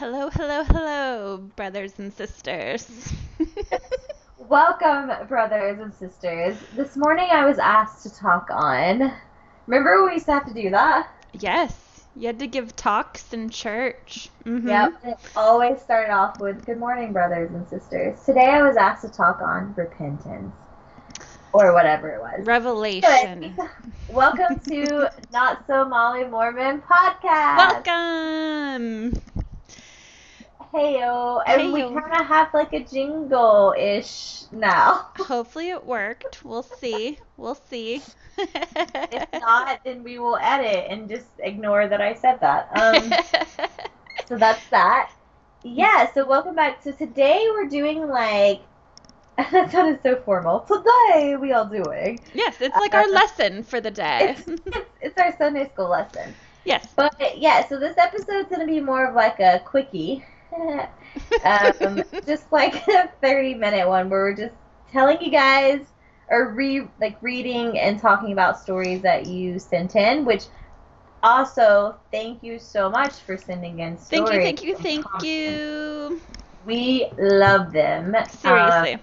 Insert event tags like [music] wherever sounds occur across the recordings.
Hello, hello, hello, brothers and sisters. [laughs] Welcome, brothers and sisters. This morning I was asked to talk on. Remember we used to have to do that? yes, you had to give talks in church. hmm Yep. It always started off with "Good morning, brothers and sisters." Today I was asked to talk on repentance, or whatever it was. Revelation. [laughs] Welcome to Not So Molly Mormon podcast. Welcome. Heyo, and we kind of have like a jingle ish now. [laughs] Hopefully it worked. We'll see. We'll see. if not, then we will edit and just ignore that I said that. Um, [laughs] so that's that. Yeah, so welcome back. So today we're doing like [laughs] that sounded so formal. Today we are doing. yes, it's like our lesson for the day. It's, it's, it's our Sunday school lesson. yes. But yeah, so this episode's gonna be more of like a quickie. Um, just like a 30 minute one where we're just telling you guys or re like reading and talking about stories that you sent in, which also thank you so much for sending in stories. Thank you, thank you, thank you. We love them. Seriously. Um,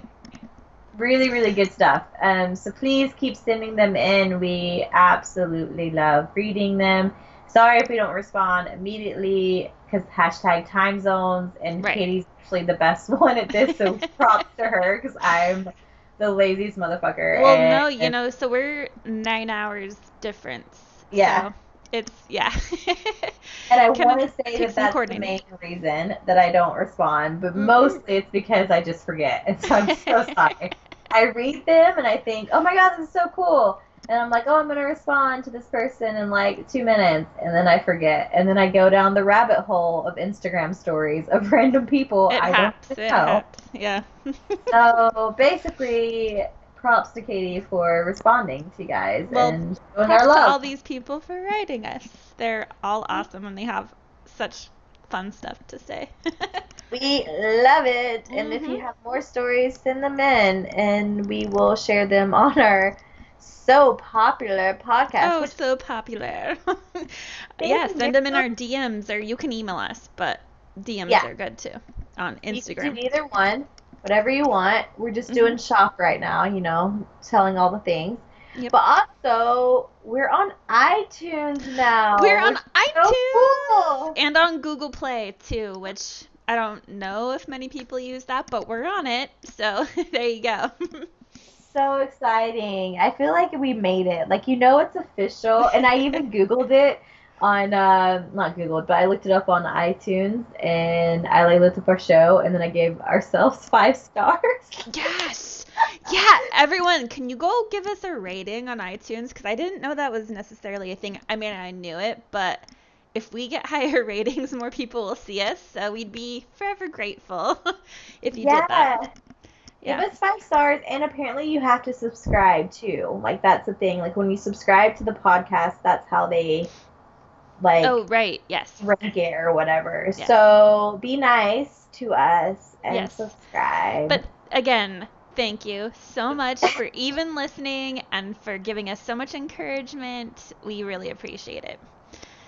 really, really good stuff. Um, so please keep sending them in. We absolutely love reading them. Sorry if we don't respond immediately because hashtag time zones and Right. Katie's actually the best [laughs] one at this, so [laughs] props to her because I'm the laziest motherfucker. well, and- no, you and- know, so we're nine hours difference. Yeah. So it's, yeah. [laughs] And I want to say that that's the main reason that I don't respond, but Mhm. mostly it's because I just forget. And so I'm so sorry. I read them and I think, oh my god, this is so cool. And I'm like, oh, I'm going to respond to this person in like two minutes. And then I forget. And then I go down the rabbit hole of Instagram stories of [laughs] random people It I don't It know. haps. Yeah. [laughs] So basically, props to Katie for responding to you guys Well, and showing our to all these people for writing us. They're all awesome and they have such fun stuff to say. [laughs] We love it. And if you Mhm. have more stories, send them in and we will share them on our so popular podcast. oh, which so popular. [laughs] yeah, send them in our DMs or you can email us, but DMs Yeah. are good too on you can Instagram. do either one, whatever you want. We're just doing mm-hmm. shop right now, you know, telling all the things. Yep. But also, we're on iTunes now. We're on iTunes so cool. and on Google Play too, which I don't know if many people use that, but we're on it. So [laughs] there you go. [laughs] so exciting. I feel like we made it. Like you know it's official. And I even [laughs] Googled it on uh not Googled, but I looked it up on iTunes and I like looked up our show and then I gave ourselves [laughs] five stars. Yes. Yeah, everyone, can you go give us a rating on iTunes? Because I didn't know that was necessarily a thing. I mean, I knew it, but if we get [laughs] higher ratings, more people will see us. So we'd be forever grateful if you did that. Give Yeah. us five stars and apparently you have to subscribe too. Like that's the thing. Like when you subscribe to the podcast, that's how they like Oh, right. Yes. rank it or whatever. So be nice to us and Yes. subscribe. But again, thank you so much for even listening and for giving us so much encouragement. We really appreciate it.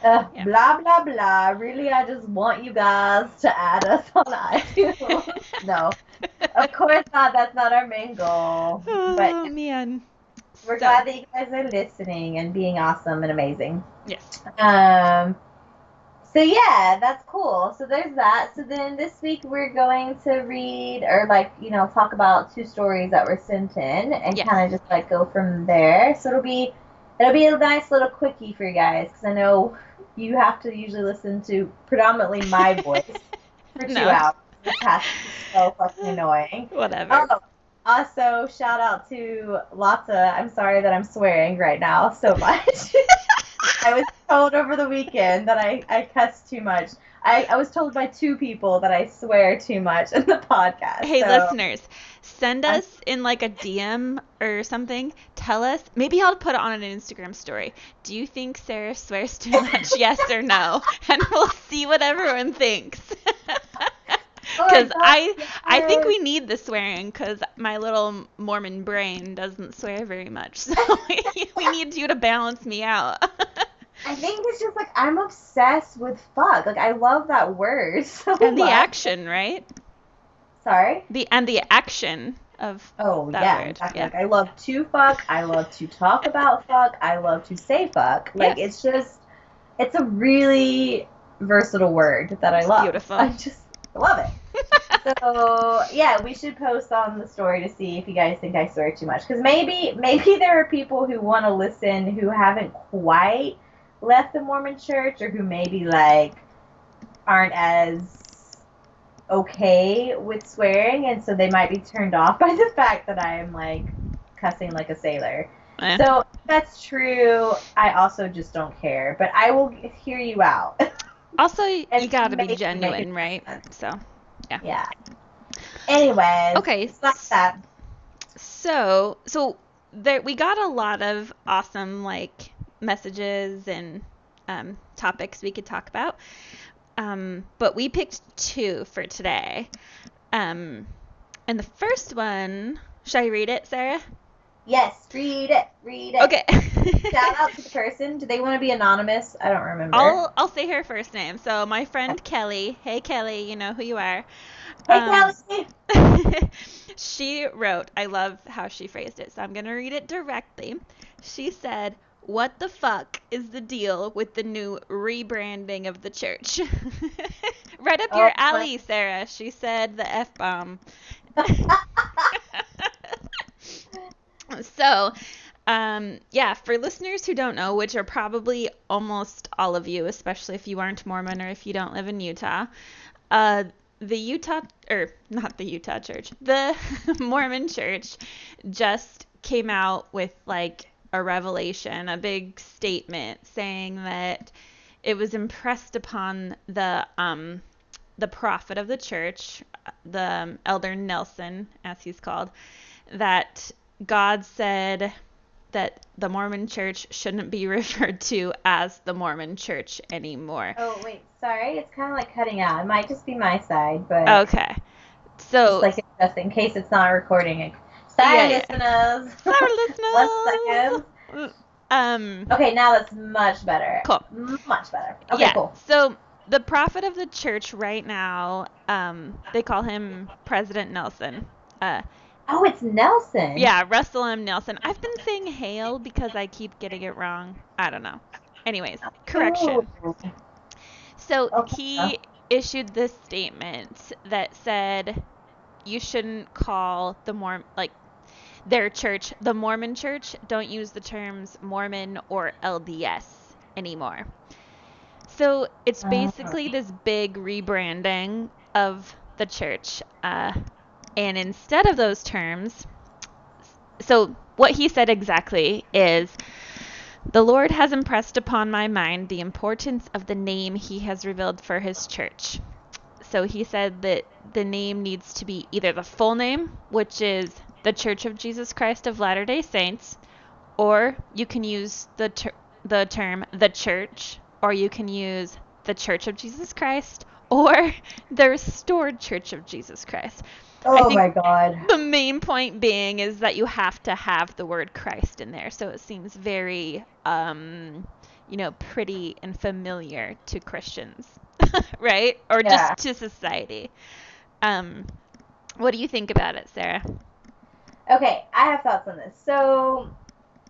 Uh, Yeah. Blah blah blah. Really, I just want you guys to add us on iTunes. [laughs] no, of course not. That's not our main goal. Oh, But man. we're So, glad that you guys are listening and being awesome and amazing. Yes. Um. So yeah, that's cool. So there's that. So then this week we're going to read or like you know talk about two stories that were sent in and Yes. kind of just like go from there. So it'll be it'll be a nice little quickie for you guys because I know you have to usually listen to predominantly my [laughs] voice for two No. hours. This has to be so fucking annoying. Whatever. Oh, also shout out to Lotta. I'm sorry that I'm swearing right now so [laughs] much. [laughs] I was told over the weekend that I, I cuss too much. I, I was told by two people that I swear too much [laughs] in the podcast. Hey, so- listeners, send us in like a DM or something. Tell us. Maybe I'll put it on an Instagram story. Do you think Sarah swears too [laughs] much? yes or no? [laughs] And we'll see what everyone thinks. Oh Because God, I, I think we need the swearing because my little Mormon brain doesn't swear very much. So we need you to balance me out. I think it's just like I'm obsessed with fuck. Like I love that word [laughs] so and the much. action, right? Sorry. The and the action of Oh That yeah, word, exactly. yeah. Like I love to fuck. I love to talk about fuck. I love to say fuck. Like it's just, it's a really versatile word that I love. beautiful. [laughs] I just love it. [laughs] so yeah, we should post on the story to see if you guys think I swear too much. Because maybe maybe there are people who want to listen who haven't quite left the Mormon Church or who maybe like aren't as okay with swearing, and so they might be turned off by [laughs] the fact that I am like cussing like a sailor. Eh. So that's true. I also just don't care, but I will hear you out. [laughs] also you got to be genuine, right? So yeah. Anyways. okay, so that's that. So, so there we got a lot of awesome like messages and um, topics we could talk about. Um, but we picked two for today. Um, and the first one, should I read it, Sarah? Yes, read it. Read it. Okay. [laughs] Shout out to the [laughs] person. Do they want to be anonymous? I don't remember. I'll I'll say her first name. So my friend Kelly. Hey Kelly, you know who you are. hey, um, Kelsey. [laughs] she wrote, I love how she phrased it, so I'm going to read it directly. She said, What the fuck is the deal with the new rebranding of the church? [laughs] right up your Oh, alley, Sarah. She said the F bomb. [laughs] so, um, yeah, for listeners who don't know, which are probably almost all of you, especially if you aren't Mormon or if you don't live in Utah, uh, the Utah, or not the Utah church, the [laughs] Mormon church just came out with like a revelation, a big statement saying that it was impressed upon the um, the prophet of the church, the um, Elder Nelson, as he's called, that God said that the Mormon church shouldn't be [laughs] referred to as the Mormon church anymore. oh wait, sorry. It's kind of like cutting out. It might just be my side, but Okay. So, just like just in case it's not recording it. Sorry, Yeah, listeners. [laughs] sorry, listeners. One second. Um, Okay, now that's much better. Cool. Much better. Okay, yeah. cool. So the prophet of the church right now, um, they call him President Nelson. Uh, Oh, it's Nelson. yeah, Russell M. Nelson. I've been saying Hale because I keep getting it wrong. I don't know. Anyways, correction. So Okay. he issued this statement that said you shouldn't call the Mormon like their church the Mormon church. Don't use the terms Mormon or LDS anymore. So it's Ah. basically this big rebranding of the church. Uh, and instead of those terms, so what he said exactly is the Lord has impressed upon my mind the importance of the name he has revealed for his church. So he said that the name needs to be either the full name, which is the Church of Jesus Christ of Latter day Saints, or you can use the, ter- the term the church, or you can use the Church of Jesus Christ, or [laughs] the Restored Church of Jesus Christ. Oh my god. The main point being is that you have to have the word Christ in there, so it seems very, um, you know, pretty and familiar to Christians, [laughs] right? Or Yeah. just to society. Um, what do you think about it, Sarah? Okay, I have thoughts on this. So,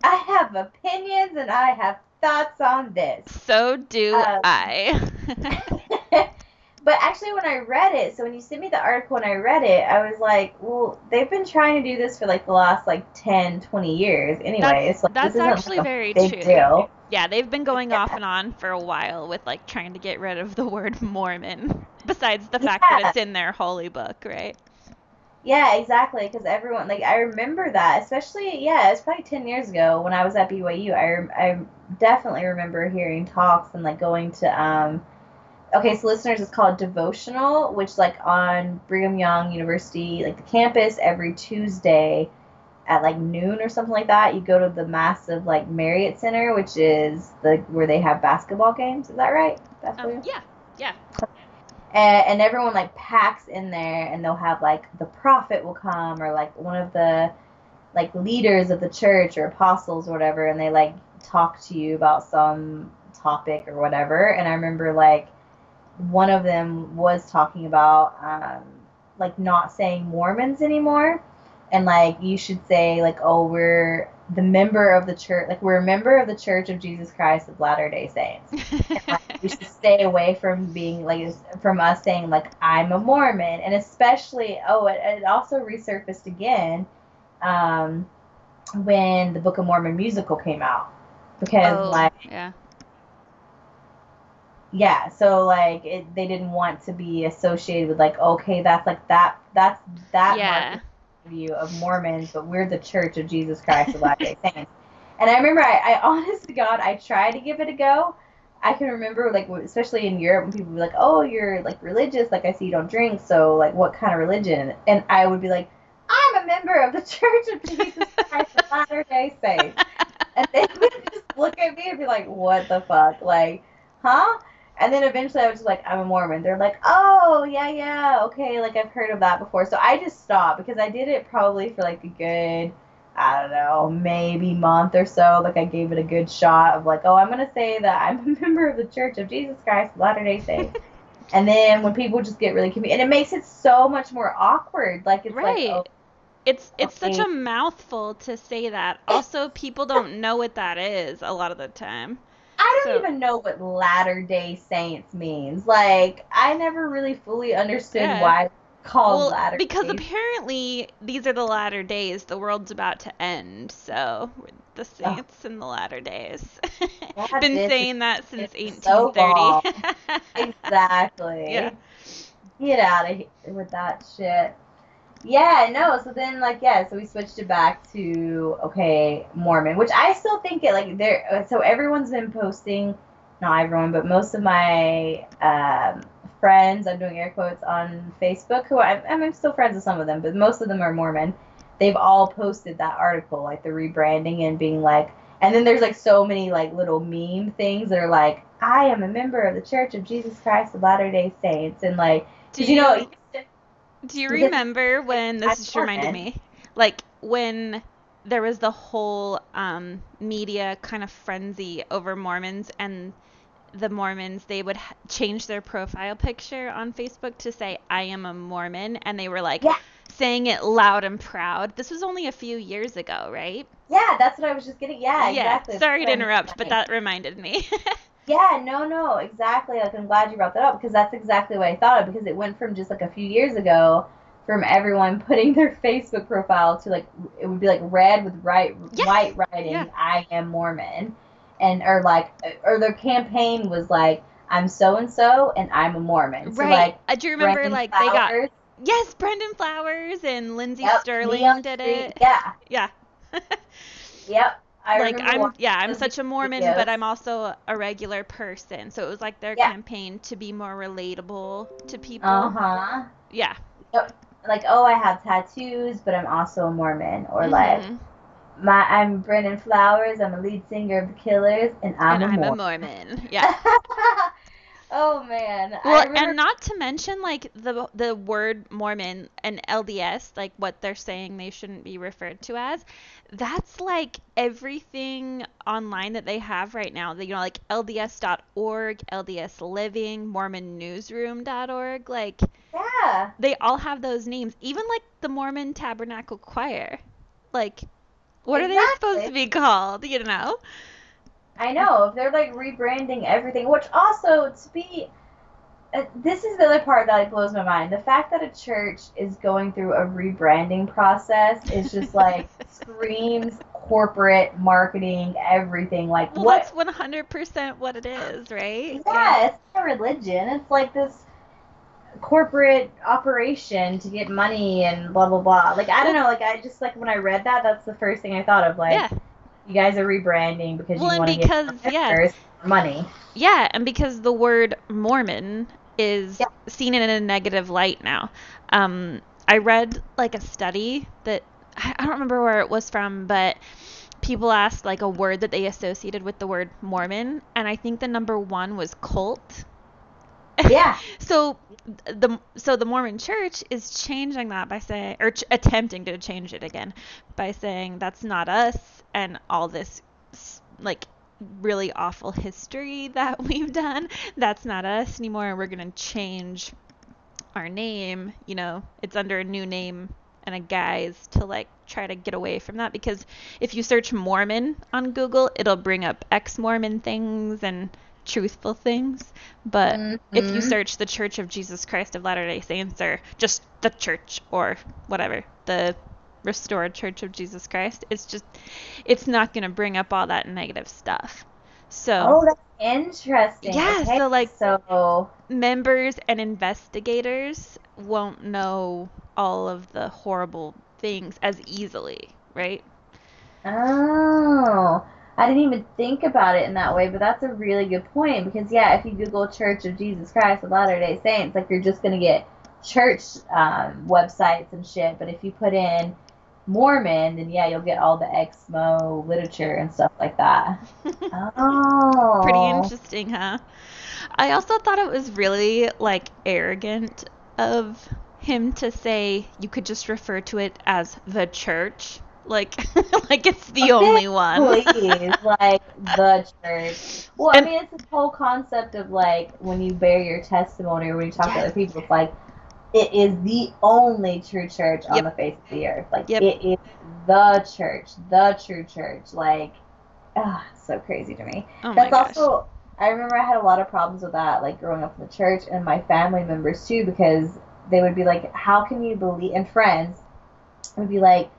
I have opinions and I have thoughts on this. So do Um, I. [laughs] [laughs] but actually, when I read it, so when you sent me the article and I read it, I was like, well, they've been trying to do this for like the last like 10, 20 years anyways. like, that's actually like very true. deal. yeah, they've been going Yeah. off and on for a while with like trying to get rid of the word Mormon, [laughs] besides the fact that it's in their holy book, right? Yeah, exactly. Because everyone, like, I remember that, especially, yeah, it's probably 10 years ago when I was at BYU. I, I definitely remember hearing talks and, like, going to, um, okay, so listeners, it's called Devotional, which, like, on Brigham Young University, like, the campus, every Tuesday at, like, noon or something like that, you go to the massive, like, Marriott Center, which is the where they have basketball games. Is that right? Basketball Um, yeah, yeah. And, and everyone like packs in there and they'll have like the prophet will come or like one of the like leaders of the church or apostles or whatever and they like talk to you about some topic or whatever. And I remember like one of them was talking about um, like not saying Mormons anymore, and like you should say like oh we're the member of the church like we're a member of the Church of Jesus Christ of Latter Day Saints. and, [laughs] like, we should stay away from being like from us saying like I'm a Mormon, and especially oh it, it also resurfaced again um, when the Book of Mormon musical came out because oh, like yeah. yeah so like it, they didn't want to be associated with like okay that's like that that's that Yeah. View of mormons but we're the church of jesus christ of latter day [laughs] saints and i remember I, I [laughs] honest to god i tried to give it a go i can remember like especially in europe when people be like oh you're like religious like i see you don't drink so like what kind of religion and i would be like i'm a member of the [laughs] church of jesus christ of latter day saints and they would just look at me and be like, "What the fuck?" Like, huh? And then eventually I was just like, "I'm a Mormon." They're like, "Oh, yeah, yeah, okay." Like I've heard of that before, so I just stopped because I did it probably for like a good, I don't know, maybe month or so. Like I gave it a good shot of like, "Oh, I'm gonna say that I'm a [laughs] member of the Church of Jesus Christ of Latter Day Saints." [laughs] and then when people just get really confused, and it makes it so much more awkward. Like it's Right. like, oh, It's it's such a mouthful to say that. Also, people don't know what that is a lot of the time. I don't So- even know what Latter Day Saints means. Like, I never really fully understood Yeah. why called. Well, Latter because Day. apparently these are the latter days. The world's about to end, so the oh. saints in the latter days. [laughs] Been saying that [laughs] since it's so 1830. exactly. [laughs] Yeah. Get out of here with that shit. Yeah, no. So then, like, yeah. So we switched it back to okay, Mormon, which I still think it like there. So everyone's been posting, not everyone, but most of my um, friends. I'm doing air quotes on Facebook. Who I'm, I'm still friends with some of them, but most of them are Mormon. They've all posted that article, like the rebranding and being like. And then there's like so many like little meme things that are like, I am a member of the Church of Jesus Christ of Latter Day Saints, and like, Did because you know, Do you remember when this just reminded me? Like when there was the whole um, media kind of frenzy over Mormons and the Mormons, they would h- change their profile picture on Facebook to say, I am a Mormon. And they were like Yeah. saying it loud and proud. This was only a few years ago, right? yeah, that's what I was just getting. Yeah, exactly. Sorry to interrupt, but that reminded me. [laughs] Yeah, no, no, exactly. Like I'm glad you brought that up because that's exactly what I thought of because it went from just like a few years ago from everyone [laughs] putting their Facebook profile to like it would be like red with right Yes. white writing Yeah. I am Mormon and or like or their campaign was like I'm so and so and I'm a Mormon. So right. like do you remember Brandon like they got yes, Brandon Flowers and Lindsey yep, Stirling did it. Yeah, Yeah. [laughs] yep. I like I'm yeah, I'm such a Mormon, videos. but I'm also a regular person. So it was like their Yeah. campaign to be more relatable to people. Uh-huh. Yeah. Like, oh, I have tattoos, but I'm also a Mormon. Or like Mhm. My, I'm Brandon Flowers. I'm a lead singer of the Killers, and I'm and a I'm a Mormon. Mormon. Yeah. [laughs] oh man. Well, remember, and not to mention like the the word Mormon and LDS, like what they're saying they shouldn't be referred to as. That's like everything online that they have right now. That you know, like LDS.org, LDS Living, MormonNewsroom.org. Like yeah. they all have those names. Even like the Mormon Tabernacle Choir. Like, what are they supposed to be called? You know? I know. If they're like rebranding everything, which also to be. Uh, this is the other part that like, blows my mind. The fact that a church is going through a rebranding process is just like [laughs] screams corporate marketing, everything. Like Well, what? that's 100% what it is, right? Yeah, it's not a religion. It's like this corporate operation to get money and blah blah blah. Like I don't know. Like I just like when I read that, that's the first thing I thought of. Like Yeah. You guys are rebranding because Well, you want to because, get yeah. money. Yeah, and because the word Mormon is Yeah. seen in a negative light now. Um, I read like a study that I I don't remember where it was from, but people asked like a word that they associated with the word Mormon, and I think the number one was cult. Yeah. [laughs] So the so the Mormon Church is changing that by saying or ch- attempting to change it again by saying that's not us and all this like really awful history [laughs] that we've done. That's not us anymore. We're going to change our name. You know, it's under a new name and a guise to like try to get away from that because if you search Mormon on Google, it'll bring up ex Mormon things and truthful things. But mm-hmm. if you mm-hmm. search the Church of Jesus Christ of Latter day Saints or just the church or whatever, the restored Church of Jesus Christ, it's just, it's not going to bring up all that negative stuff. So. Oh, that's interesting. Yeah, okay, so like so members and investigators won't know all of the horrible things as easily, right? Oh, I didn't even think about it in that way, but that's a really good point because yeah, if you Google Church of Jesus Christ of Latter Day Saints, like you're just gonna get church um, websites and shit. But if you put in Mormon, then yeah, you'll get all the exmo literature and stuff like that. [laughs] oh, pretty interesting, huh? I also thought it was really like arrogant of him to say you could just refer to it as the church like [laughs] like it's the only one please like [laughs] the church well and, i mean it's this whole concept of like when you bear your testimony or when you talk yes. to other people it's like it is the only true church on yep. the face of the earth like yep. it is the church the true church like ah, so crazy to me oh that's also I remember I had a lot of problems with that, like growing up in the church, and my family members too, because they would be like, "How can you believe?" And friends would be like,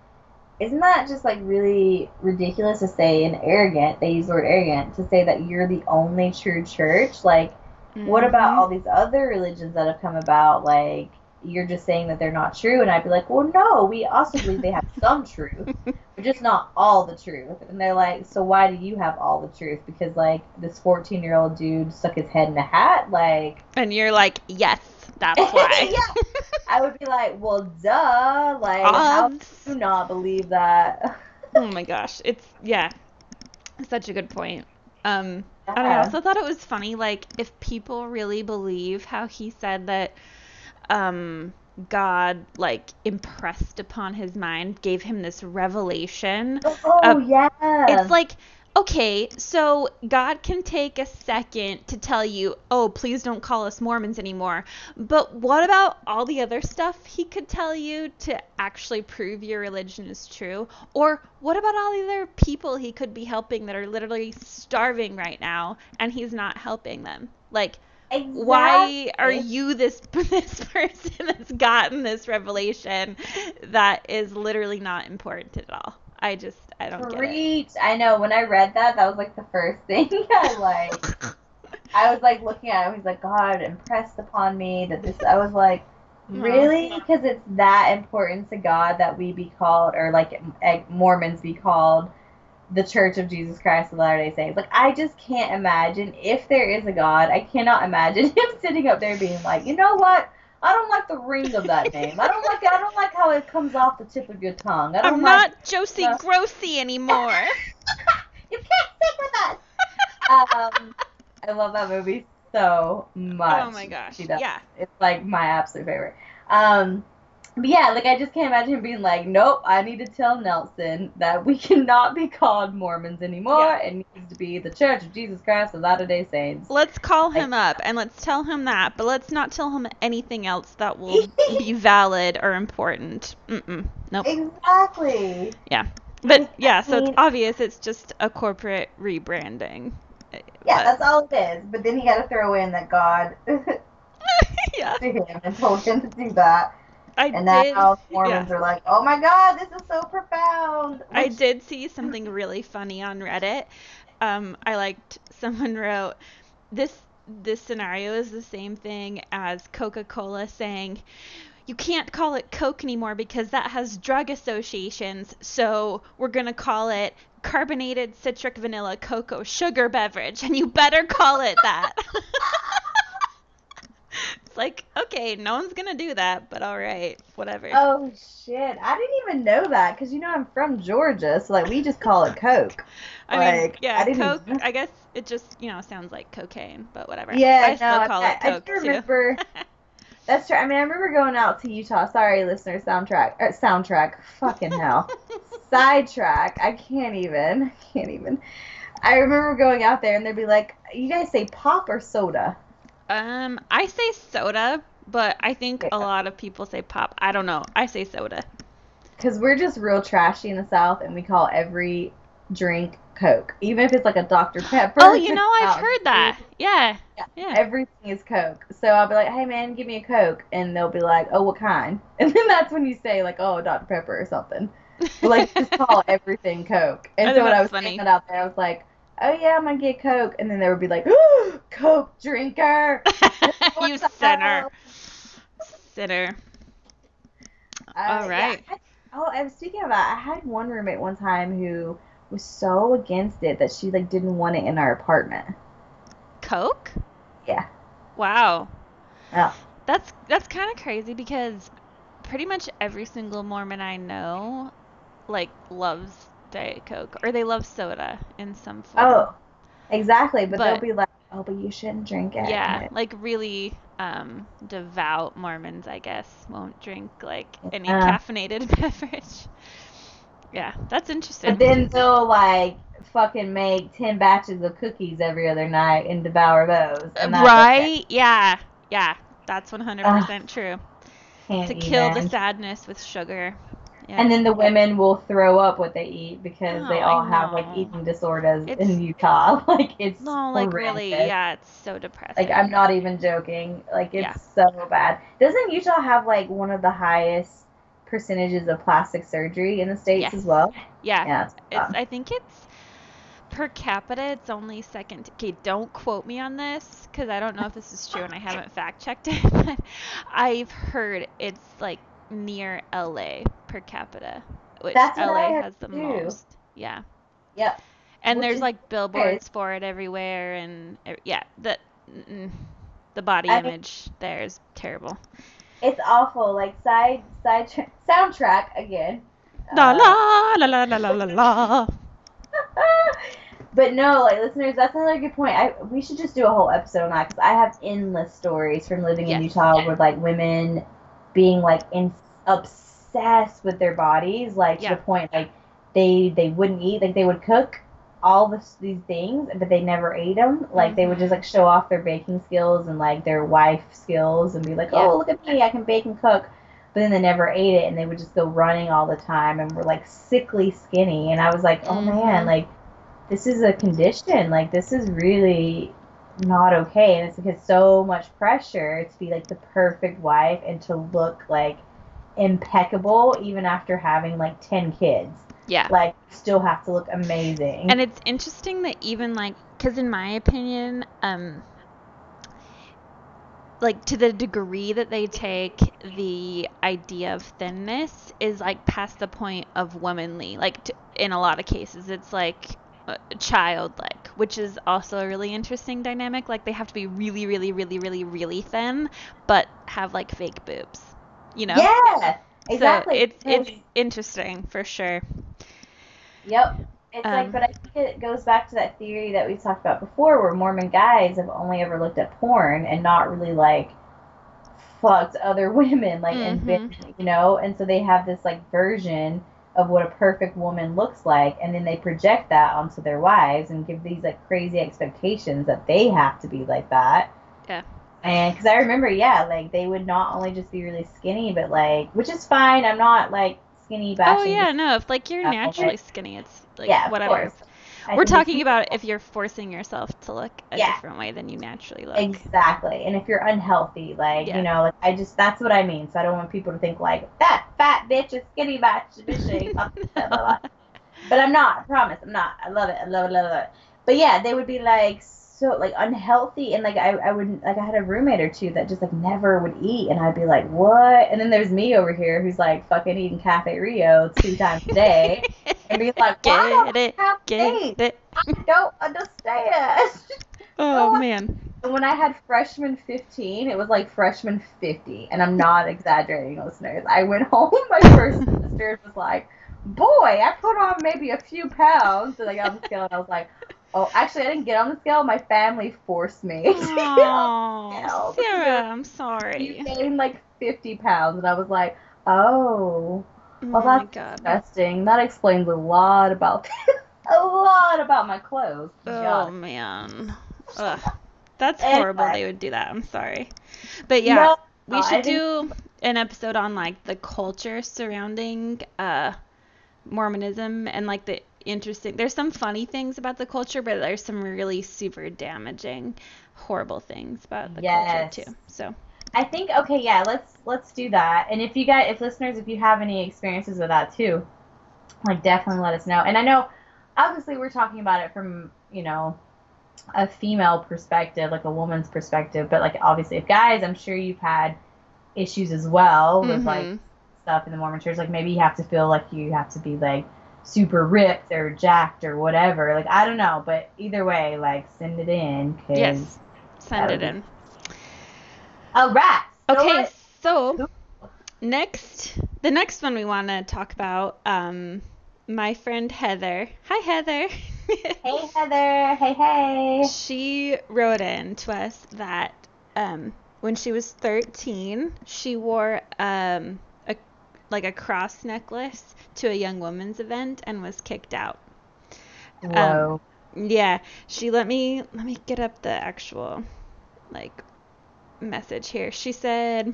"Isn't that just like really ridiculous to say and arrogant?" They use the word arrogant to say that you're the only true church. Like, mm-hmm. what about all these other religions that have come about? Like, you're just saying that they're not true, and I'd be like, "Well, no, we also believe they have some truth, [laughs] but just not all the truth." And they're like, "So why do you have all the truth? Because like this 14 year old dude stuck his head in a hat, like." And you're like, "Yes." That's [laughs] why. yeah. I would be like, well, duh. Like, um, how do you not believe that? [laughs] oh my gosh. It's, yeah. Such a good point. Um, yeah. and I also thought it was funny, like, if people really believe how he said that, um, God like impressed upon his mind, gave him this revelation. Oh yeah. It's like okay, so God can take a second to tell you, oh, please don't call us Mormons anymore. But what about all the other stuff he could tell you to actually prove your religion is true? Or what about all the other people he could be helping that are literally starving right now and he's not helping them? Like, Exactly. Why are you this [laughs] this person that's gotten this revelation that is literally not important at all? I just I don't Preach. get it. I know. When I read that, that was like the first [laughs] thing I like. [laughs] I was like looking at it. I was like, God impressed upon me that this. I was like, really? Because it's that important to God that we be called, or like eh, Mormons be called, the Church of Jesus Christ of Latter Day Saints. Like, I just can't imagine if there is a God. I cannot imagine [laughs] him sitting up there being like, you know what? I don't like the ring of that name. I don't like it. I don't like how it comes off the tip of your tongue. I don't I'm like, not Josie uh, Grossie anymore. [laughs] you can't stick with us. um, I love that movie so much. Oh my gosh. Yeah. It's like my absolute favorite. Um, yeah, like I just can't imagine him being like, "Nope, I need to tell Nelson that we [laughs] cannot be called Mormons anymore. Yeah. It needs to be the Church of Jesus Christ of Latter Day Saints." Let's call him like, up and let's tell him that, but let's not tell him anything else that will [laughs] be valid or important. Mm-mm. Nope. Exactly. Yeah, but yeah, so it's obvious it's just a corporate rebranding. Yeah, but, that's all it is. But then you got to throw in that God. [laughs] yeah. to him and told him to do that. I and did, now Mormons yeah. are like, oh my god, this is so profound. Which... I did see something really funny on Reddit. Um, I liked [laughs] someone wrote this this scenario is the same thing as Coca-Cola saying you can't call it Coke anymore because that has drug associations. So we're going to call it carbonated citric vanilla cocoa sugar beverage and you better call it that. [laughs] [laughs] it's like, okay, no one's gonna do that, but all right, whatever. Oh shit! I didn't even know that because you know I'm from Georgia, so like we just call it Coke. I like, mean, yeah, I Coke. Even... I guess it just you know sounds like cocaine, but whatever. Yeah, I no, still call I, it Coke I remember. [laughs] That's true. I mean, I remember going out to Utah. Sorry, listener. Soundtrack. Uh, soundtrack. Fucking hell. [laughs] Sidetrack. I can't even. I can't even. I remember going out there and they'd be like, "You guys say pop or soda?" Um, I say soda, but I think Yeah. a lot of people say pop. I don't know. I say soda. Because we're just real trashy in the South, and we call every drink Coke, even if it's like a Dr [gasps] Pepper. Oh, you [laughs] know, I've heard that. Yeah. Yeah. Yeah. Everything is Coke. So I'll be like, "Hey man, give me a Coke," and they'll be like, "Oh, what kind?" [laughs] And then that's when you say like, "Oh, Dr Pepper or something." But [laughs] like, just call everything Coke. And so when I was funny. saying that out there, I was like, "Oh yeah, I'm gonna get Coke," and then they would be like, "Ooh, Coke drinker." [laughs] you sinner. Sinner. Uh, All yeah. I- oh, I was speaking of that. I had one roommate one time who was so against it that she like didn't want it in our apartment. Coke? Yeah. Wow. Yeah. That's that's kind of crazy because pretty much every single Mormon I know like loves Diet Coke or they love soda in some form. Oh, exactly. But, they'll be like, "Oh, but you shouldn't drink it." Yeah, like really um, devout Mormons, I guess, won't drink like any Yeah. caffeinated [laughs] beverage. Yeah, that's interesting. But then they'll like fucking make ten batches of cookies every other night and devour those. And that's okay. right? Yeah, yeah, that's 100% true. To kill the sadness with sugar. Yeah. And then the women will throw up what they eat because they all have like eating disorders It's- in Utah. [laughs] Like it's no, like really, yeah, it's so depressing. Like I'm not even joking. Like it's Yeah. so bad. Doesn't Utah have like one of the highest percentages of plastic surgery in the states Yes. as well? Yeah, Yeah. It's. I think it's per capita. It's only second. Okay, don't quote me on this because I don't know if this is true and I haven't fact checked it. [laughs] But I've heard it's like near LA per capita, which That's LA has the too. most. Yeah, Yep. and Which there's like billboards for it everywhere, and yeah, the mm, the body I mean- image there is terrible. It's awful. Like side side tra- soundtrack again. La Uh, la la la la la la [laughs] but no, like listeners, that's another good point. I we should just do a whole episode on that because I have endless stories from living in Yes. Utah with like women being like in, obsessed with their bodies, like to the point like they they wouldn't eat, like they would cook all this, these things, but they never ate them. Like they would just like show off their baking skills and like their wife skills and be like, Yeah. oh look at me, I can bake and cook. But then they never ate it, and they would just go running all the time, and were like sickly skinny. And I was like, oh man, Mhm. like this is a condition. Like this is really not okay, and it's because so much pressure to be like the perfect wife and to look like impeccable even after having like 10 kids Yeah. like still have to look amazing And it's interesting that even like, because in my opinion, um, like to the degree that they take the idea of thinness is like past the point of womanly. Like t in a lot of cases, it's like childlike, which is also a really interesting dynamic. Like they have to be really, really, really, really, really thin, but have like fake boobs. You know? yeah exactly So it's it's interesting for sure. Yep. It's Um, like, but I think it goes back to that theory that we talked about before, where Mormon guys have only ever looked at porn and not really like fucked other [laughs] women, like and been, you know, and so they have this like version of what a perfect woman looks like, and then they project that onto their wives and give these like crazy expectations that they have to be like that. Yeah. And because I remember, yeah, like they would not only just be really skinny, but like, which is fine. I'm not like skinny oh, bashing. Oh yeah, no. If like you're naturally skinny, it's like yeah, whatever. course. I We're talking about if you're forcing yourself to look a Yeah. different way than you naturally look. Exactly. And if you're unhealthy, like, Yeah. you know, like I just that's what I mean. So I don't want people to think like that fat bitch is skinny bitch, bitch. blah, blah, blah, blah. [laughs] but I'm not, I promise, I'm not. I love it. I love it, love it, love it. But yeah, they would be like so like unhealthy and like I, I wouldn't like I had a roommate or two that just like never would eat and I'd be like, What? And then there's me over here who's like fucking eating Cafe Rio two times a day and be like, [laughs] Why don't Get it, I have get it. I don't understand. [laughs] Oh Oh, man. And when I had freshman 15, it was like freshman 50. And I'm not exaggerating, listeners. I went [laughs] home my first semester was like, boy, I put on maybe a few pounds. And I got on the scale and I was like, oh, actually, I didn't get on the scale. My family forced me [laughs] to get on the Oh. Sarah, I'm sorry. You gained like 50 pounds. And I was like, oh, Oh well, my that's god. disgusting. That explains a lot about [laughs] a lot about my clothes. Oh God. man. Ugh. That's Anyway. horrible they would do that. I'm sorry. But yeah, No, we I should do an episode on like the culture surrounding uh Mormonism and like the interesting there's some funny things about the culture, but there's some really super damaging, horrible things about the Yes. culture too. So I think okay, yeah, let's let's do that. And if you guys, if listeners, if you have any experiences with that too, like definitely let us know. And I know, obviously, we're talking about it from you know a female perspective, like a woman's perspective. But like obviously, if guys, I'm sure you've had issues as well with like mhm. stuff in the Mormon church. Like maybe you have to feel like you have to be like super ripped or jacked or whatever. Like I don't know, but either way, like send it in. 'cause- yes. Send it in. All right. So Okay, so next, the next one we want to talk about, um, my friend Heather. Hi, Heather. [laughs] Hey Heather. Hey hey. She wrote in to us that um, when she was 13, she wore um, like a cross necklace to a young woman's event and was kicked out. Whoa. Yeah, she let me let me get up the actual like message here. She said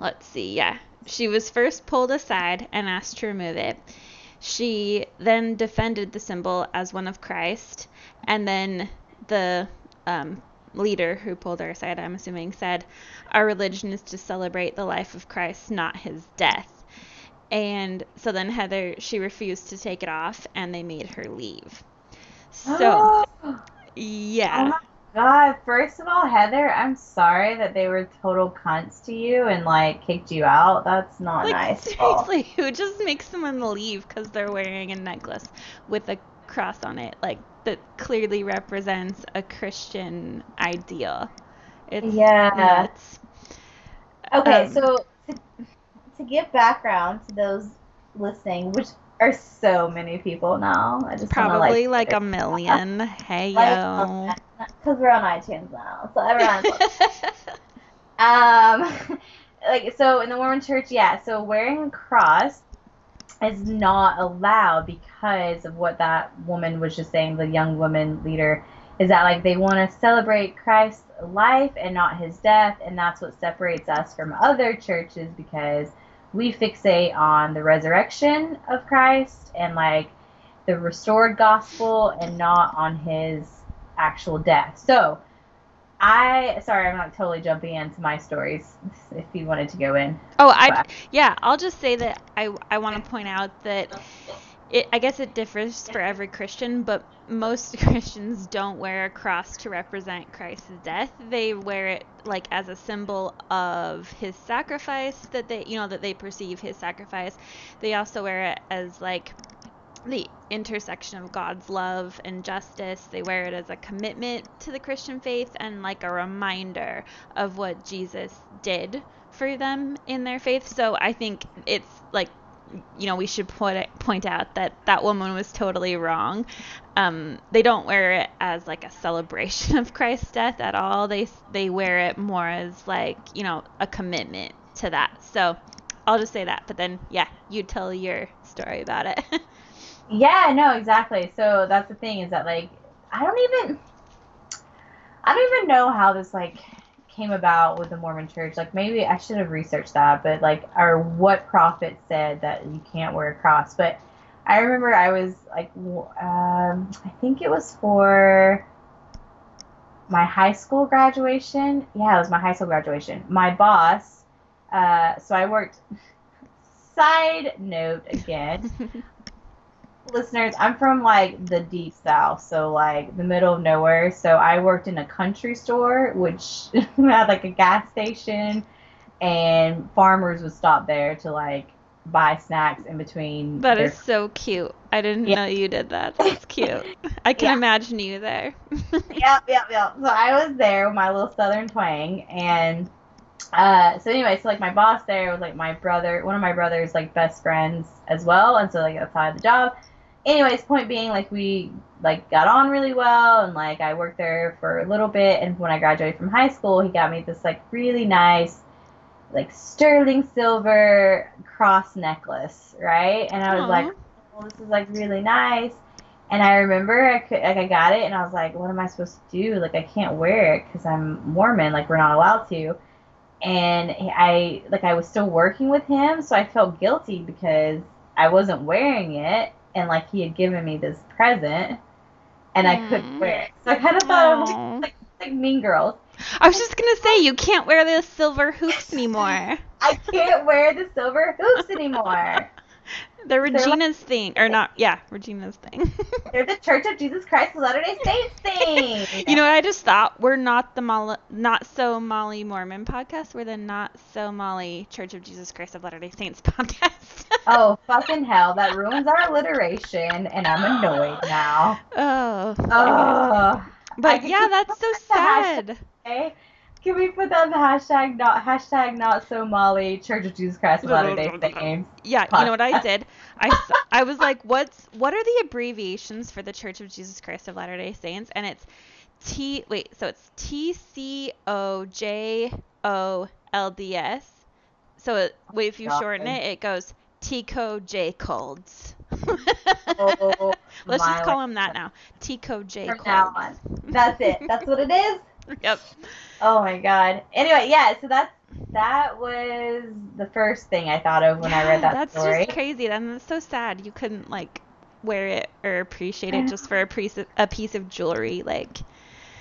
let's see, yeah. She was first pulled aside and asked to remove it. She then defended the symbol as one of Christ, and then the um, leader who pulled her aside, I'm assuming, said, Our religion is to celebrate the life of Christ, not his death. And so then Heather, she refused to take it off, and they made her leave. So, [gasps] oh yeah. my god. First of all, Heather, I'm sorry that they were total cunts to you and like kicked you out. That's not Like, nice. seriously, who just makes someone leave because they're wearing a necklace with a cross on it? Like, that clearly represents a Christian ideal. It's Yeah. nuts. Okay, Um, so to, to give background to those listening, which are so many people now, I just wanna, Probably like, like a [laughs] million. Hey, yo. because we're on iTunes now, so everyone's [laughs] Um, [laughs] like so in the Mormon Church, yeah. So wearing a cross is not allowed because of what that woman was just saying. The young woman leader is that like they want to celebrate Christ's life and not his death, and that's what separates us from other churches because we fixate on the resurrection of Christ and like the restored gospel and not on his actual death. So I sorry, I'm not totally jumping into my stories. If you wanted to go in, Oh, I But- yeah. I'll just say that I I want to point out that it I guess it differs for every Christian, but most [laughs] Christians don't wear a cross to represent Christ's death. They wear it like as a symbol of his sacrifice that they you know that they perceive his sacrifice. They also wear it as like the intersection of God's love and justice. They wear it as a commitment to the Christian faith and like a reminder of what Jesus did for them in their faith. So I think it's like you know we should point point out that that woman was totally wrong. Um, they don't wear it as like a celebration of Christ's death at all. They they wear it more as like you know a commitment to that. So I'll just say that. But then yeah, you tell your story about it. [laughs] yeah, no, exactly. So that's the thing is that like I don't even I don't even know how this like came about with the Mormon Church. Like maybe I should have researched that, but like or what prophet said that you can't wear a cross. But I remember I was like um, I think it was for my high school graduation. Yeah, it was my high school graduation. My boss, uh, so I worked. [laughs] Side note again, [laughs] listeners, I'm from like the deep south, so like the middle of nowhere. So I worked in a country store, which [laughs] had like a gas station, and farmers would stop there to like buy snacks in between. That their is so cute. I didn't Yeah. know you did that. [laughs] That's cute. I can Yeah. imagine you there. [laughs] yep, yep, yep. So I was there with my little southern twang, and uh, so anyway, so like my boss there was like my brother, one of my brother's like best friends as well, and so like that's how I had the job. Anyways, point being, like we like got on really well, and like I worked there for a little bit, and when I graduated from high school, he got me this like really nice, like sterling silver cross necklace, right? And I was like, Aw. This is like really nice. And I remember I could, like I got it and I was like, what am I supposed to do? Like I can't wear it because I'm Mormon. Like we're not allowed to. And I like I was still working with him, so I felt guilty because I wasn't wearing it, and like he had given me this present, and I couldn't Mm. wear it. So I kind of thought I was Aw. like, like Mean Girls. I was just gonna say you can't wear the silver hoops [laughs] anymore. I can't wear the silver hoops anymore. They're like- Regina's thing, or not? Yeah, Regina's thing. [laughs] They're the Church of Jesus Christ of Latter Day Saints thing. [laughs] you know what I just thought? We're not the Molly, not so Molly Mormon podcast. We're the not so Molly Church of Jesus Christ of Latter Day Saints [laughs] podcast. Oh fucking hell! That ruins our alliteration, and I'm annoyed now. oh. Oh. But yeah, that's so sad. Okay. Can we put that in the hashtag not hashtag not so Molly Church of Jesus Christ of Latter Day Saints? Yeah, you know what I podcast. did? [laughs] I was like, what's what are the abbreviations for the Church of Jesus Christ of Latter Day Saints? And it's T. Wait, so it's T C O J O L D S. So it, wait, if you shorten it, it goes Tico J Colds. Oh, [laughs] Let's just call him that now. Tico J From Colds. now on. That's it. That's what it is. [laughs] [laughs] Yep. Oh my god. Anyway, yeah. So that's that was the first thing I thought of when I read that That's story. That's just crazy. And it's so sad you couldn't like wear it or appreciate it just for a piece of, a piece of jewelry. Like,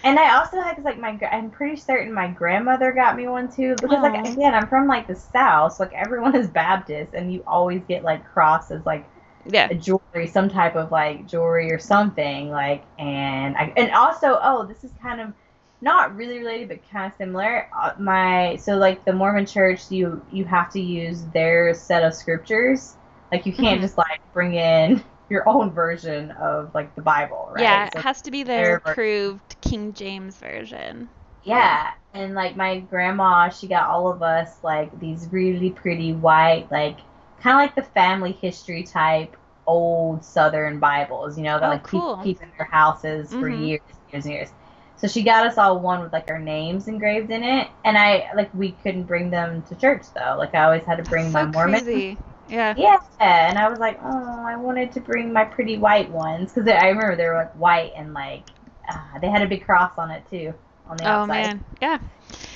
And I also had, cause like my, I'm pretty certain my grandmother got me one too. Because like again, I'm from like the South, so like everyone is Baptist, and you always get like crosses like yeah. a jewelry, some type of like jewelry or something like. And I, and also, oh, this is kind of not really related, but kind of similar. Uh, my so like the Mormon Church, you you have to use their set of scriptures. Like you can't Mhm. just like bring in [laughs] your own version of like the Bible, right? Yeah, So it has to be their their approved King James version. Yeah, and like my grandma, she got all of us like these really pretty white, like kind of like the family history type old Southern Bibles, you know, that Oh, like cool. people keep in their houses for Mhm. years, and years and years. So she got us all one with like our names engraved in it, and I like we couldn't bring them to church though. Like I always had to bring my so Mormon. crazy. Yeah. Yeah, and I was like, oh, I wanted to bring my pretty white ones because I remember they were like white and like uh, they had a big cross on it too on the Oh outside. man. Yeah.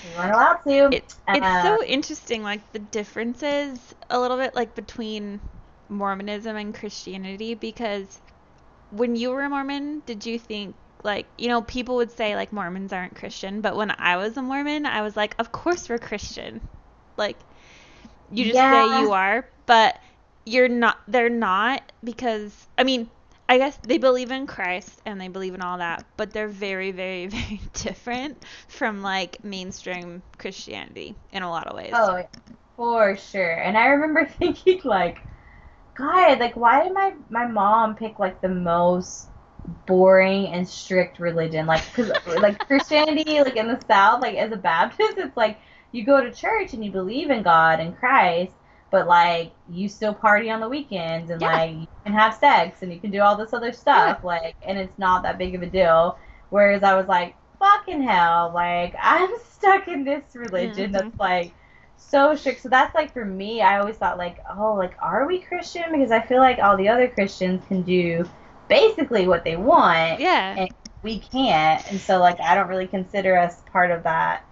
We weren't allowed to. It, it's Uh, so interesting, like the differences a little bit, like between Mormonism and Christianity, because when you were a Mormon, did you think like you know people would say like Mormons aren't Christian, but when I was a Mormon, I was like, of course we're Christian, like you just Yeah. say you are, but you're not. They're not because I mean. I guess they believe in Christ and they believe in all that, but they're very, very, [laughs] very different from like mainstream Christianity in a lot of ways. Oh, for sure. And I remember [laughs] thinking like, God, like why did my my mom pick like the most boring and strict religion? Like, cause like [laughs] Christianity, like in the South, like as a Baptist, it's like you go to church and you believe in God and Christ, but like you still party on the weekends and Yeah. like you can have sex and you can do all this other stuff, like, and it's not that big of a deal. Whereas I was like, fucking hell, like [laughs] I'm stuck in this religion Mhm. that's like so strict. So that's like for me, I always thought like, oh, like are we Christian? Because I feel like all the other Christians can do basically what they want. Yeah, And we can't. And so like I don't really consider us part of that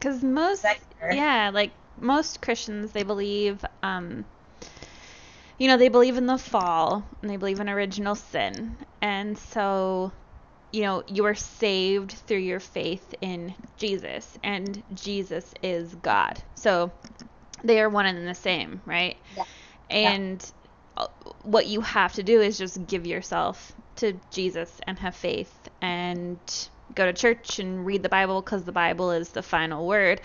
because most sector. yeah, like most Christians, they believe, um, you know, they believe in the fall and they believe in original sin, and so, you know, you are saved through your faith in Jesus, and Jesus is God. So they are one and the same, right? Yeah. And what you have to do is just give yourself to Jesus and have faith and go to church and read the Bible because the Bible is the final word.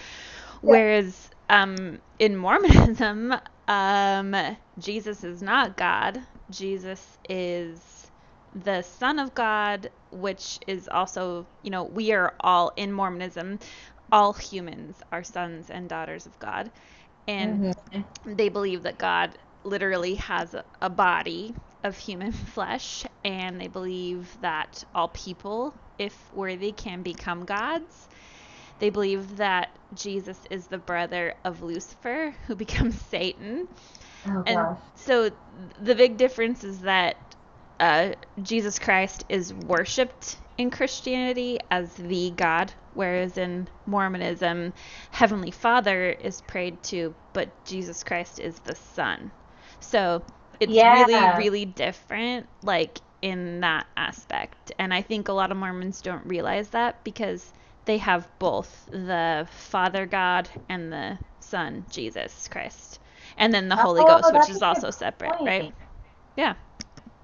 Whereas um, in Mormonism, [laughs] um, Jesus is not God. Jesus is the Son of God, which is also, you know, we are all in Mormonism, all humans are sons and daughters of God. And Mhm. they believe that God literally has a, body of human [laughs] flesh, and they believe that all people, if worthy, can become gods. They believe that Jesus is the brother of Lucifer, [laughs] who becomes Satan. Oh And gosh. so the big difference is that uh, Jesus Christ is worshipped in Christianity as the God, whereas in Mormonism, Heavenly Father is prayed to, but Jesus Christ is the Son. So it's Yeah. really, really different, like in that aspect. And I think a lot of Mormons don't realize that because they have both the Father God and the Son, Jesus Christ. And then the Holy Oh, Ghost, which is also separate, right? Yeah.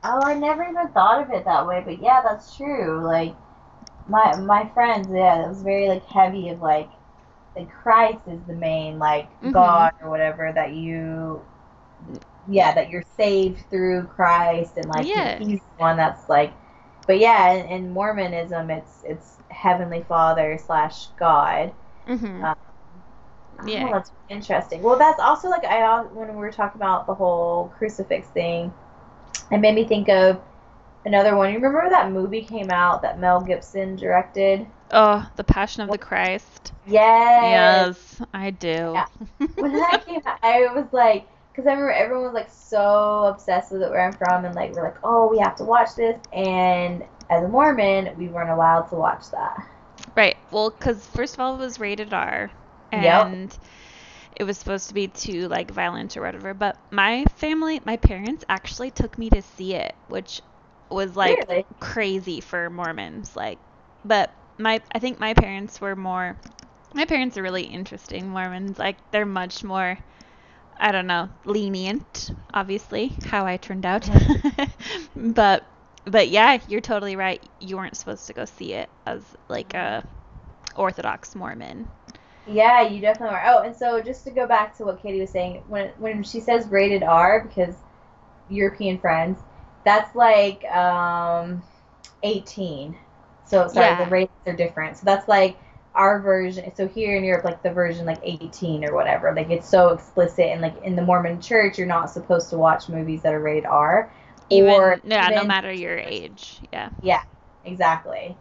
Oh, I never even thought of it that way, but yeah, that's true. Like my my friends, yeah, it was very like heavy of like like Christ is the main like Mhm. God or whatever that you yeah, that you're saved through Christ and like Yeah. he's the one that's like but yeah, in, in Mormonism it's it's Heavenly Father slash God. hmm Uh, Oh, Yeah. that's interesting. Well, that's also like I when we were talking about the whole crucifix thing, it made me think of another one. You remember that movie came out that Mel Gibson directed? Oh, the Passion of the Christ. Yes. Yes, I do. Yeah. when that [laughs] came out, I was like, because I remember everyone was like so obsessed with it where I'm from, and like we're like, oh, we have to watch this. And as a Mormon, we weren't allowed to watch that. Right. Well, because first of all, it was rated R, Yep. and it was supposed to be too like violent or whatever. But my family, my parents actually took me to see it, which was like really? crazy for Mormons. Like, but my I think my parents were more. My parents are really interesting Mormons. Like they're much more. I don't know, lenient. Obviously, how I turned out. [laughs] but but yeah, you're totally right. You weren't supposed to go see it as like a Orthodox Mormon. Yeah, you definitely are. Oh, and so just to go back to what Katie was saying, when when she says rated R because European friends, that's like um 18. So sorry, Yeah. the rates are different. So that's like our version. So here in Europe, like the version like 18 or whatever. Like it's so explicit, and like in the Mormon Church, you're not supposed to watch movies that are rated R. Even or yeah, no matter your age. Yeah. Yeah, exactly.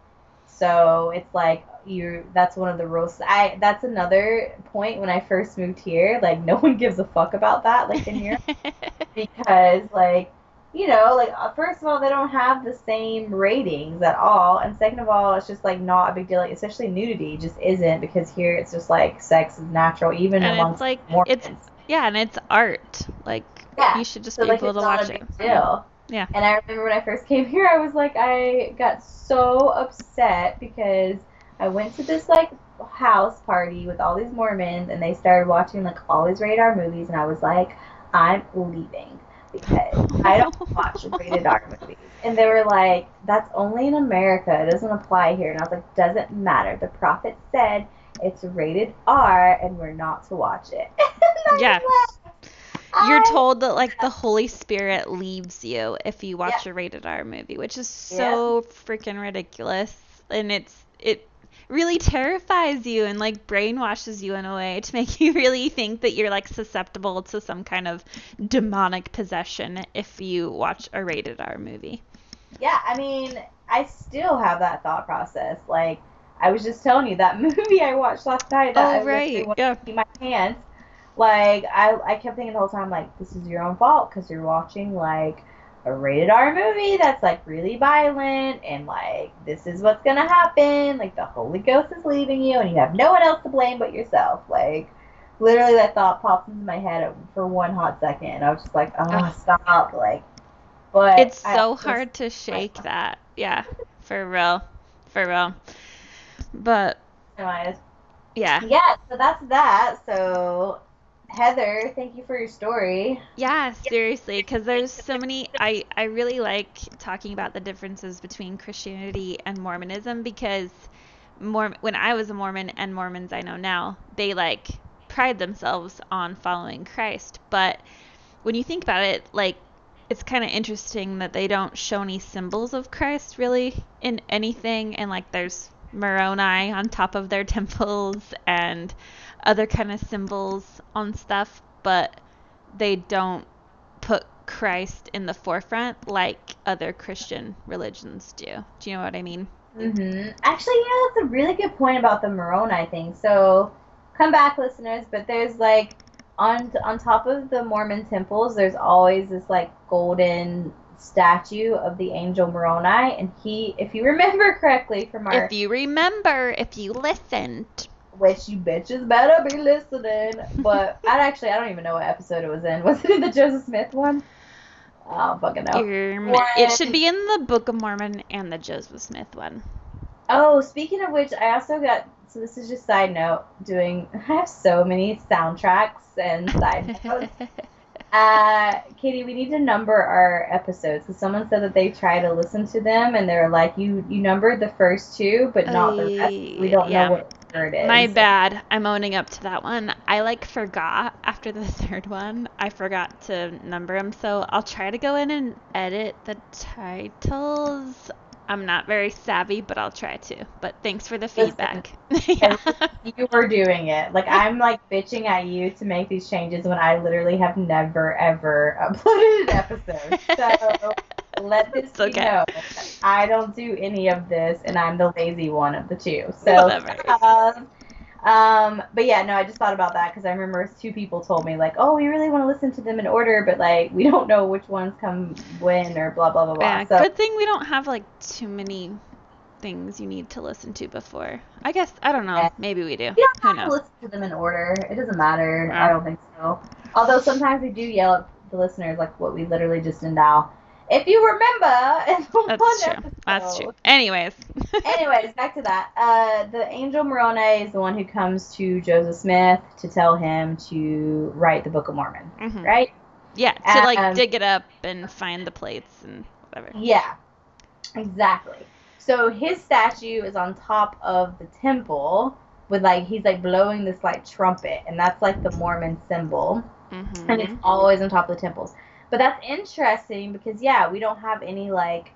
So it's like you that's one of the rules. I that's another point when I first moved here, like [laughs] no one gives a fuck about that like in Europe [laughs] because like you know, like uh, first of all, they don't have the same ratings at all, and second of all, it's just like not a big deal. Like, especially nudity just isn't because here it's just like sex is natural, even And it's amongst like- Mormons. it's- yeah, and it's art. Like Yeah, you should just so be like able it's to watch a it. deal. Yeah. And I remember when I first came [laughs] here, I was like, I got so upset because I went to this like house party with all these Mormons, and they started watching like all these rated R movies, and I was like, I'm leaving because I don't watch rated R movies. And they were like, that's only in America. It doesn't apply here. And I was like, doesn't matter. The prophet said it's rated R, and we're not to watch it. [laughs] Yeah. like, You're oh, told that like the Holy Spirit leaves you if you watch a rated R movie, which is so freaking ridiculous. And it's it really terrifies you and like brainwashes you in a way to make [laughs] you really think that you're like susceptible to some kind of demonic possession if you watch a rated R movie. Yeah, I mean, I still have that thought process. Like, I was just telling you that [laughs] movie I watched last night that oh, I Oh right. wanted Yeah. to pee my pants. Like, I I kept thinking the whole time, like, this is your own fault because you're watching like a rated R movie that's like really violent and like this is what's gonna happen. Like the Holy Ghost is leaving you and you have no one else to blame but yourself. Like. Literally, that thought popped into my head for one hot second, and I was just like, "Oh, stop!" Like, but It's I so hard to shake that. Yeah. For real. For real. But Anyways, yeah. yeah, so that's that. So, Heather, thank you for your story. Yeah, seriously, because there's so many. I I really like talking about the differences between Christianity and Mormonism because Mormon when I was a Mormon and Mormons I know now, they like pride themselves on following Christ. But when you think about it, like it's kind of interesting that they don't show any symbols of Christ really in anything, and like there's Moroni on top of their temples and other kind of symbols on stuff, but they don't put Christ in the forefront like other Christian religions do. Do you know what I mean? Mm-hmm. Actually, you know, that's a really good point about the Moroni thing. So, come back, listeners. But there's like on on top of the Mormon temples, there's always this like golden statue of the angel Moroni, and he, if you remember correctly from our, If you remember, if you listened. which you bitches better be listening. But [laughs] I actually I don't even know what episode it was in. Was it in the Joseph Smith one? I don't fucking know. Um, it should be in the Book of Mormon and the Joseph Smith one. Oh, speaking of which, I also got. So this is just side note. Doing, [laughs] I have so many soundtracks and side [laughs] notes. Uh, Katie, we need to number our episodes. Because someone said that they try to listen to them and they're like, you you numbered the first two, but not the rest. We don't yeah. know what it is. My bad. I'm owning up to that one. I like forgot after the [laughs] third one. I forgot to number them, so I'll try to go in and edit the titles. I'm not very savvy, but I'll try to. But thanks for the feedback. [laughs] yeah. You were doing it. Like I'm like bitching at you to make these changes when I literally have never ever [laughs] uploaded an episode. So [laughs] let this It's be okay. known. I don't do any of this, and I'm the lazy one of the two. So, Whatever. um, um, but yeah, no, I just thought about that because I remember two people told me like, oh, we really want to listen to them in order, but like we don't know which ones come when or blah blah blah blah. Yeah, so good thing we don't have like too many things you need to listen to before. I guess I don't know. Yeah. Maybe we do. don't Who have to knows? listen to them in order. It doesn't matter. Yeah. I don't think so. Although sometimes we do yell at the listeners like what we literally just did now. If you remember, [laughs] That's true. episode. That's true. Anyways. [laughs] Anyways, back to that. Uh, the angel Moroni is the one who comes to Joseph Smith to tell him to write the Book of Mormon, Mhm. right? Yeah, to like Um, dig it up and find the plates and whatever. Yeah, exactly. So his statue is on top of the temple with like he's like blowing this like trumpet, and that's like the Mormon symbol, hmm and it's always on top of the temples. But that's interesting because yeah, we don't have any like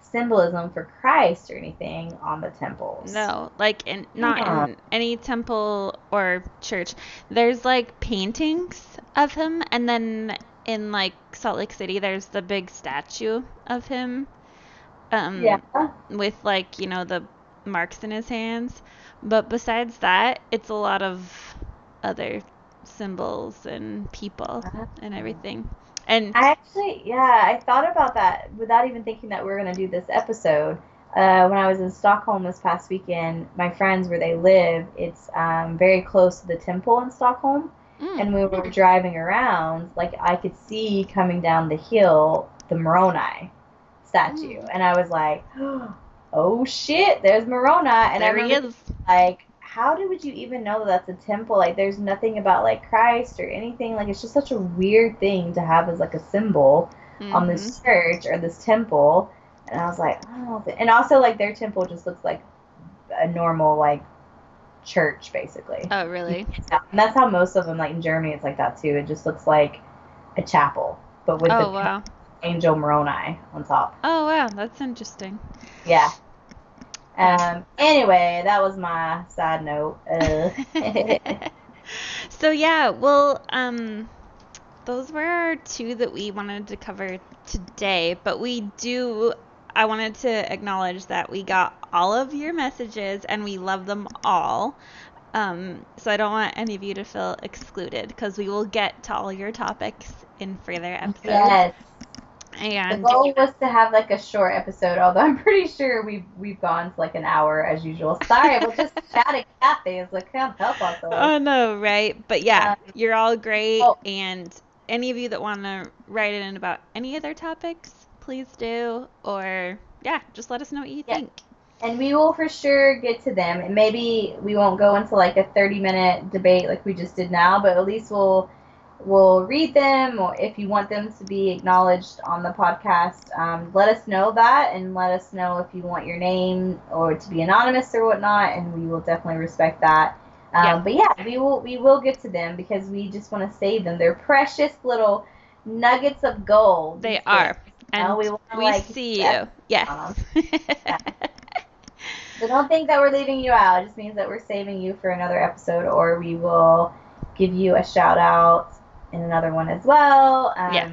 symbolism for Christ or anything on the temples. No, like in not Yeah. in any temple or church. There's like paintings of him, and then in like Salt Lake City, there's the big statue of him. Um, Yeah. with like you know the marks in his hands. But besides that, it's a lot of other symbols and people and everything. And I actually, yeah, I thought about that without even thinking that we are going to do this episode. Uh, when I was in Stockholm this past weekend, my friends where they live, it's um, very close to the temple in Stockholm. mm, And we were driving around, like I could see coming down the hill the Moroni statue, and I was like, [gasps] "Oh shit, there's Moroni!" And I there he remember is. like how do would you even know that that's a temple like there's nothing about like christ or anything like it's just such a weird thing to have as like a symbol on Mhm. this church or this temple and i was like oh and also like their temple just looks like a normal like church basically Oh, really? [laughs] and that's how most of them like in germany it's like that too it just looks like a chapel but with Oh, the wow. angel moroni on top Oh, wow. That's interesting. yeah um anyway that was my side note uh [laughs] so yeah, well, um, those were our two that we wanted to cover today. But we do. I wanted to acknowledge that we got all of your messages and we love them all. Um, so I don't want any of you to feel excluded because we will get to all your topics in further episodes. yes The goal was to have like a short episode, although I'm pretty sure we've we've gone to like an hour as usual. Sorry, we're just [laughs] chatting Kathy. things. Like, can't help ourselves. Oh no, right? But yeah, Um, you're all great. oh. And any of you that want to write in about any other topics, please do. Or yeah, just let us know what you Yeah. think. And we will for sure get to them. And maybe we won't go into like a 30 minute debate like we just did now, but at least we'll we'll read them. Or if you want them to be acknowledged on the podcast, um, let us know that, and let us know if you want your name or to be anonymous or whatnot, and we will definitely respect that. Um, Yeah. But yeah, we will we will get to them because we just want to save them. They're precious little nuggets of gold. They are. And No, we we, wanna, like, see you. Yes. [laughs] So don't think that we're leaving you out. It just means that we're saving you for another episode, or we will give you a shout out in another one as well. Um, Yeah.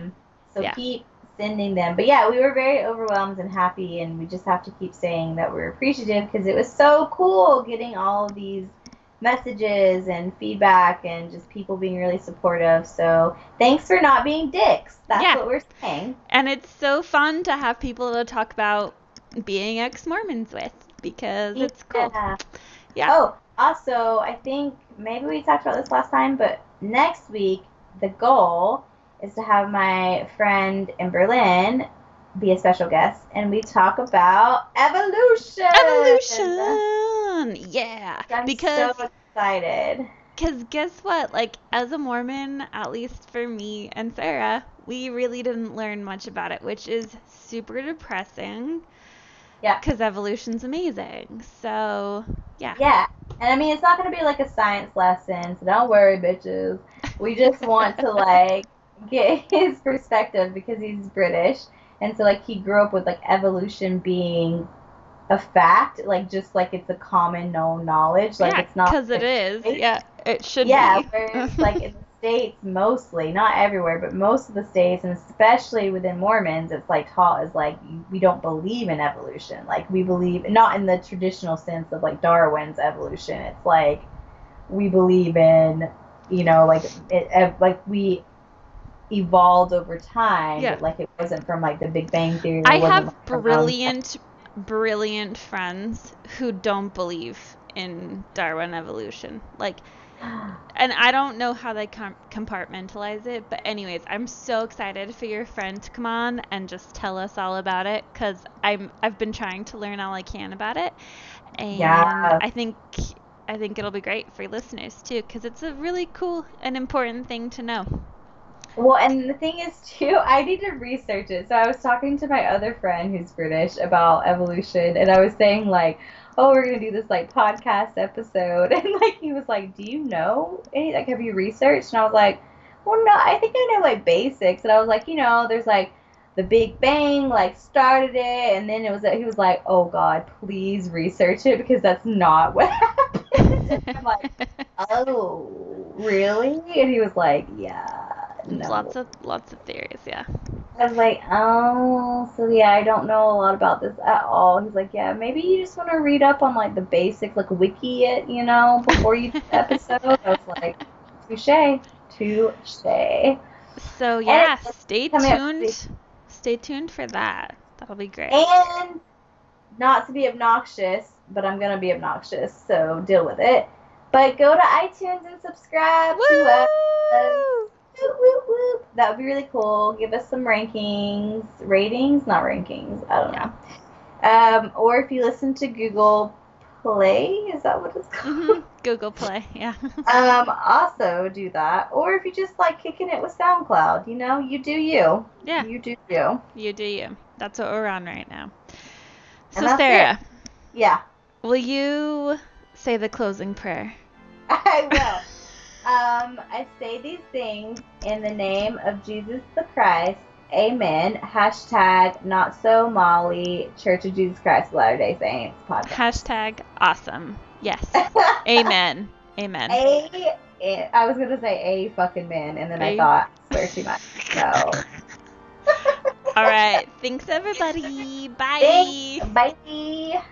So Yeah. keep sending them. But yeah, we were very overwhelmed and happy, and we just have to keep saying that we're appreciative because it was so cool getting all of these messages and feedback and just people being really supportive. So thanks for not being dicks. That's Yeah. what we're saying. And it's so fun to have people to talk about being ex Mormons with because it's cool. Yeah. Yeah. Oh, also, I think maybe we talked about this last time, but next week the goal is to have my friend in Berlin be a special guest, and we talk about evolution. Evolution! Yeah. I'm Because so excited. Because guess what? Like, as a Mormon, at least for me and Sarah, we really didn't learn much about it, which is super depressing. Yeah. Because evolution's amazing. So, yeah. Yeah, and I mean it's not gonna be like a science lesson, so don't worry, bitches. We just want to like get [laughs] his perspective because he's British, and so like he grew up with like evolution being a fact, like just like it's a common known knowledge, like yeah, it's not because it is. Yeah, it should yeah, be. whereas [laughs] like in the states mostly, not everywhere, but most of the states, and especially within Mormons, it's like taught as like we don't believe in evolution. Like we believe not in the traditional sense of like Darwin's evolution. It's like we believe in, you know, like it like we evolved over time, Yeah. like it wasn't from like the Big Bang theory. I have brilliant, brilliant friends who don't believe in Darwin evolution. Like, [gasps] and I don't know how they com- compartmentalize it, but anyways, I'm so excited for your friend to come on and just tell us all about it because I'm I've been trying to learn all I can about it, and Yeah. I think I think it'll be great for listeners too because it's a really cool and important thing to know. Well, and the thing is too, [laughs] I need to research it. So I was talking to my other friend who's British about evolution, and I was saying like, "Oh, we're gonna do this like podcast episode," [laughs] and like he was like, "Do you know any? Like, have you researched?" And I was like, "Well, no, I think I know like basics." And I was like, "You know, there's like the Big Bang like started it, and then it was he was like, "Oh God, please research it because that's not [laughs] what happened." And I'm like, "Oh, really?" And he was like, "Yeah." No. Lots of lots of theories, yeah. I was like, oh, so yeah, I don't know a lot about this at all. He's like, yeah, maybe you just want to read up on like the basic, like wiki it, you know, before you do the [laughs] episode. I was like, touche, touche. So yeah, it's stay up tuned. Stay tuned for that. That'll be great. And not to be obnoxious, but I'm gonna be obnoxious, so deal with it. But go to iTunes and subscribe to us. Woo! Whoop, whoop. That would be really cool. Give us some rankings, ratings, not rankings. I don't know. Um, or if you listen to Google Play, is that what it's called? Mhm. Google Play, yeah. [laughs] Um, also do that. Or if you just like kicking it with SoundCloud, you know, you do you. yeah, You do you. you do you. That's what we're on right now. So Sarah, Yeah, will you say the closing prayer? [laughs] I will. um, I say these things in the name of Jesus the Christ. Amen. Hashtag not so Molly Church of Jesus Christ Latter Day Saints podcast. Hashtag awesome. Yes. [laughs] Amen. Amen. A, I was gonna say a fucking man, and then I A- thought swear too much. So, [laughs] All right. Thanks everybody. Bye. thanks. Bye.